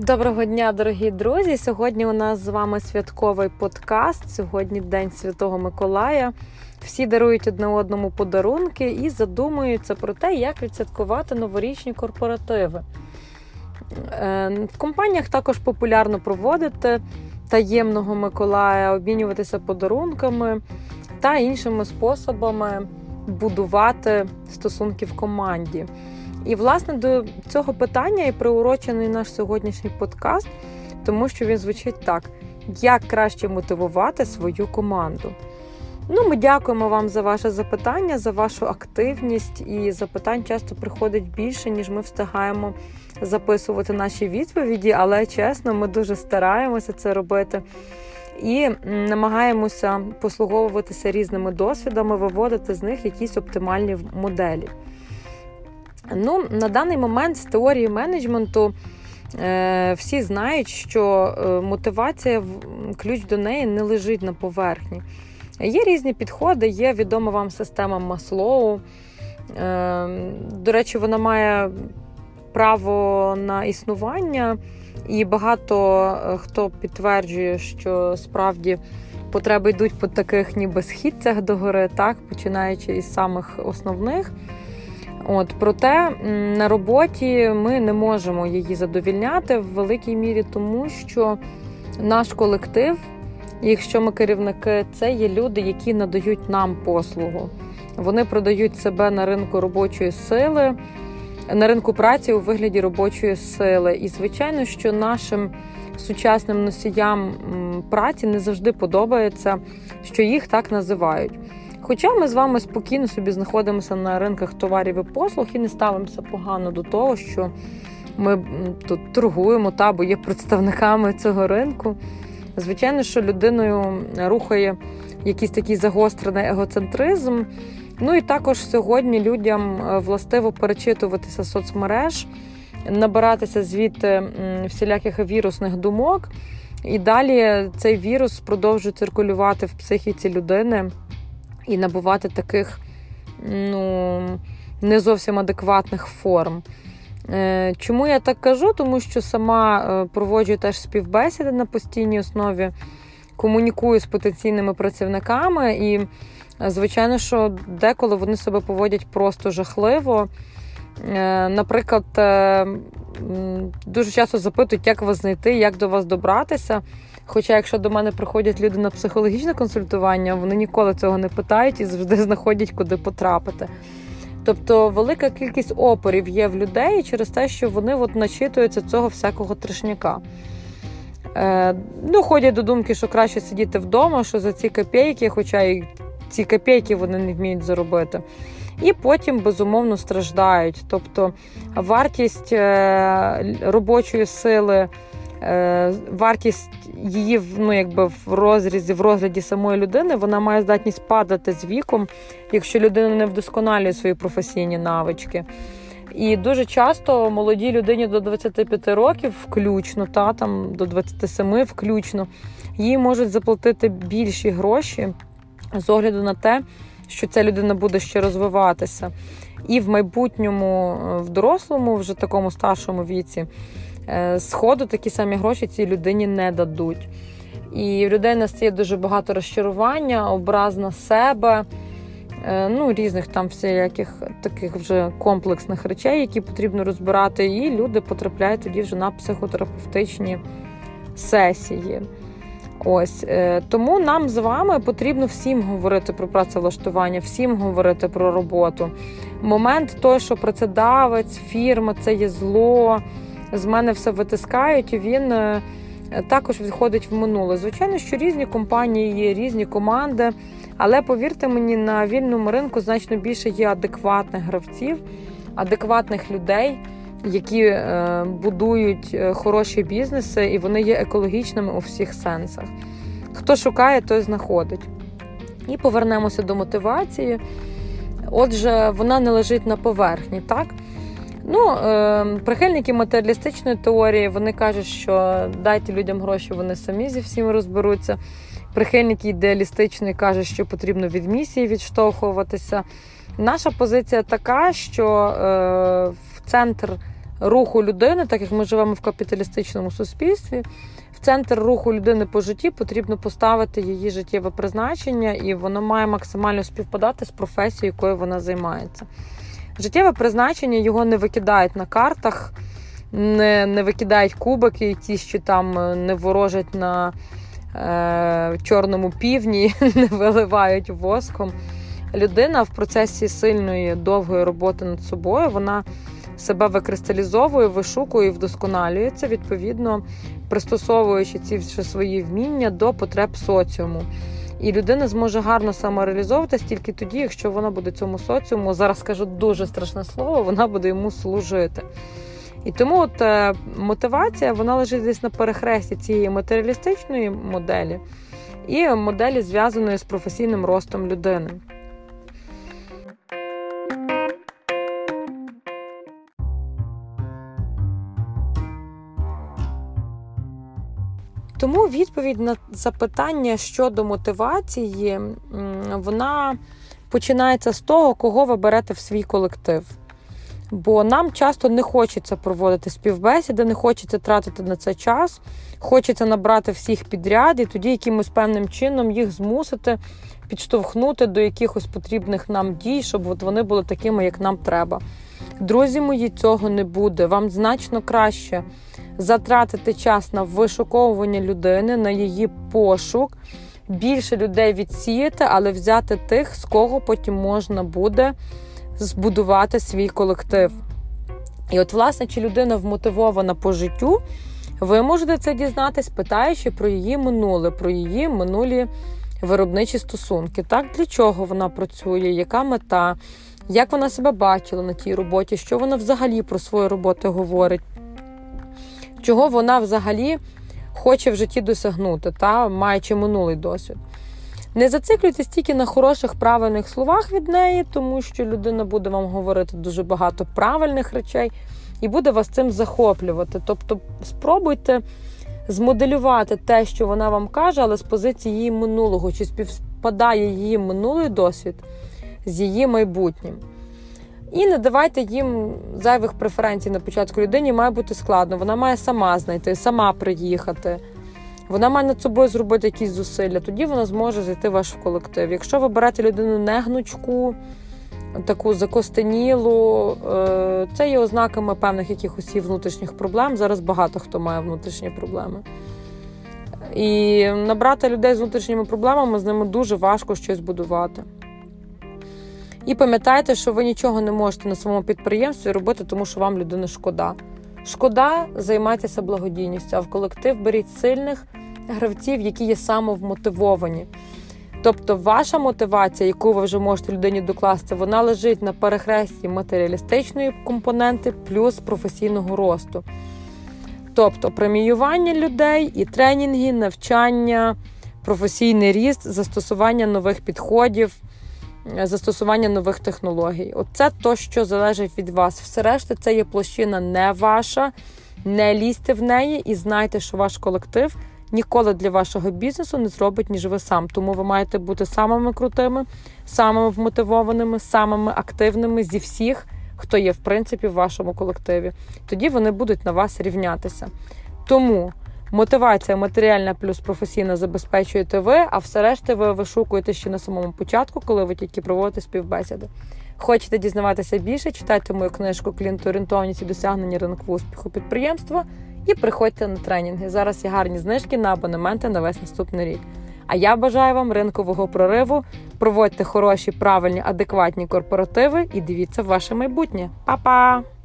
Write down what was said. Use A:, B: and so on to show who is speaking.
A: Доброго дня, дорогі друзі! Сьогодні у нас з вами святковий подкаст. Сьогодні День Святого Миколая. Всі дарують одне одному подарунки і задумуються про те, як відсвяткувати новорічні корпоративи. Е, в компаніях також популярно проводити таємного Миколая, обмінюватися подарунками та іншими способами будувати стосунки в команді. І, власне, до цього питання і приурочений наш сьогоднішній подкаст, тому що він звучить так: як краще мотивувати свою команду. Ну, ми дякуємо вам за ваше запитання, за вашу активність, і запитань часто приходить більше, ніж ми встигаємо записувати наші відповіді, але чесно, ми дуже стараємося це робити. І намагаємося послуговуватися різними досвідами, виводити з них якісь оптимальні моделі. Ну, На даний момент з теорії менеджменту е, всі знають, що е, мотивація, ключ до неї не лежить на поверхні. Є різні підходи, є відома вам система Маслоу. Е, до речі, вона має право на існування, і багато е, хто підтверджує, що справді потреби йдуть по таких ніби східцях догори, так, починаючи із самих основних. От, Проте на роботі ми не можемо її задовільняти в великій мірі, тому що наш колектив, якщо ми керівники, це є люди, які надають нам послугу. Вони продають себе на ринку робочої сили, на ринку праці у вигляді робочої сили. І, звичайно, що нашим сучасним носіям праці не завжди подобається, що їх так називають. Хоча ми з вами спокійно собі знаходимося на ринках товарів і послуг і не ставимося погано до того, що ми тут торгуємо та бо є представниками цього ринку. Звичайно, що людиною рухає якийсь такий загострений егоцентризм. Ну і також сьогодні людям е, властиво перечитуватися соцмереж, набиратися звідти всіляких вірусних думок. І далі цей вірус продовжує циркулювати в психіці людини і набувати таких ну, не зовсім адекватних форм. Е, чому я так кажу? Тому що сама е, проводжу теж співбесіди на постійній основі, комунікую з потенційними працівниками, і, звичайно, що деколи вони себе поводять просто жахливо. Е, наприклад, дуже часто запитують, як вас знайти, як до вас добратися. Хоча, якщо до мене приходять люди на психологічне консультування, вони ніколи цього не питають і завжди знаходять, куди потрапити. Тобто велика кількість опорів є в людей через те, що вони от начитуються цього всякого трешняка. Е, ну, Ходять до думки, що краще сидіти вдома, що за ці копійки, хоча і ці копійки вони не вміють заробити. І потім, безумовно, страждають. Тобто вартість е, робочої сили. Е, вартість її ну, якби в розрізі, в розгляді самої людини, вона має здатність падати з віком, якщо людина не вдосконалює свої професійні навички. І дуже часто молодій людині до 25 років, включно, та там до 27 включно, їй можуть заплатити більші гроші з огляду на те, що ця людина буде ще розвиватися. І в майбутньому, е, в дорослому, вже такому старшому віці. Е, сходу такі самі гроші цій людині не дадуть. І в людей настає дуже багато розчарування, образ на себе, е, ну, різних там всіляких таких вже комплексних речей, які потрібно розбирати, і люди потрапляють тоді вже на психотерапевтичні сесії. Ось е, тому нам з вами потрібно всім говорити про працевлаштування, всім говорити про роботу. Момент той, що працедавець, фірма це є зло з мене все витискають, і він е, також відходить в минуле. Звичайно, що різні компанії є, різні команди, але повірте мені, на вільному ринку значно більше є адекватних гравців, адекватних людей. Які е, будують е, хороші бізнеси, і вони є екологічними у всіх сенсах. Хто шукає, той знаходить. І повернемося до мотивації. Отже, вона не лежить на поверхні, так? Ну, е, прихильники матеріалістичної теорії вони кажуть, що дайте людям гроші, вони самі зі всім розберуться. Прихильники ідеалістичної кажуть, що потрібно від місії відштовхуватися. Наша позиція така, що е, центр руху людини, так як ми живемо в капіталістичному суспільстві. В центр руху людини по житті потрібно поставити її життєве призначення, і воно має максимально співпадати з професією, якою вона займається. Життєве призначення його не викидають на картах, не не викидають кубики, ті, що там е, не ворожать на е, чорному півні, не виливають воском. Людина в процесі сильної довгої роботи над собою вона себе викристалізовує, вишукує і вдосконалюється, відповідно пристосовуючи ці всі свої вміння до потреб соціуму. І людина зможе гарно самореалізовуватись тільки тоді, якщо вона буде цьому соціуму, зараз скажу дуже страшне слово, вона буде йому служити. І тому от е, мотивація вона лежить десь на перехресті цієї матеріалістичної моделі і моделі, зв'язаної з професійним ростом людини. Тому відповідь на запитання щодо мотивації, вона починається з того, кого ви берете в свій колектив. Бо нам часто не хочеться проводити співбесіди, не хочеться тратити на це час, хочеться набрати всіх підряд і тоді якимось певним чином їх змусити підштовхнути до якихось потрібних нам дій, щоб от вони були такими, як нам треба. Друзі мої, цього не буде. Вам значно краще затратити час на вишуковування людини, на її пошук, більше людей відсіяти, але взяти тих, з кого потім можна буде збудувати свій колектив. І от, власне, чи людина вмотивована по життю, ви можете це дізнатись, питаючи про її минуле, про її минулі виробничі стосунки. Так, для чого вона працює, яка мета, як вона себе бачила на тій роботі, що вона взагалі про свою роботу говорить чого вона взагалі хоче в житті досягнути, та маючи минулий досвід. Не зациклюйтесь тільки на хороших правильних словах від неї, тому що людина буде вам говорити дуже багато правильних речей і буде вас цим захоплювати. Тобто спробуйте змоделювати те, що вона вам каже, але з позиції її минулого, чи співпадає її минулий досвід з її майбутнім. І не давайте їм зайвих преференцій на початку людині має бути складно. Вона має сама знайти, сама приїхати. Вона має над собою зробити якісь зусилля, тоді вона зможе зайти в ваш колектив. Якщо ви берете людину не гнучку, таку закостенілу, е, це є ознаками певних якихось внутрішніх проблем. Зараз багато хто має внутрішні проблеми. І набрати людей з внутрішніми проблемами з ними дуже важко щось будувати. І пам'ятайте, що ви нічого не можете на своєму підприємстві робити, тому що вам людина шкода. Шкода займайтеся благодійністю, а в колектив беріть сильних гравців, які є самовмотивовані. Тобто, ваша мотивація, яку ви вже можете людині докласти, вона лежить на перехресті матеріалістичної компоненти плюс професійного росту. Тобто преміювання людей і тренінги, навчання, професійний ріст, застосування нових підходів. Е, застосування нових технологій. Оце то, що залежить від вас. Все решта, це є площина не ваша, не лізьте в неї і знайте, що ваш колектив ніколи для вашого бізнесу не зробить, ніж ви сам. Тому ви маєте бути самими крутими, самими вмотивованими, самими активними зі всіх, хто є в принципі в вашому колективі. Тоді вони будуть на вас рівнятися. Тому. Мотивація матеріальна плюс професійна забезпечуєте ви, а все решта ви вишукуєте ще на самому початку, коли ви тільки проводите співбесіди. Хочете дізнаватися більше, читайте мою книжку Клієнтоорієнтованість і досягнення ринку успіху підприємства і приходьте на тренінги. Зараз є гарні знижки на абонементи на весь наступний рік. А я бажаю вам ринкового прориву. Проводьте хороші, правильні, адекватні корпоративи і дивіться ваше майбутнє. Па-па!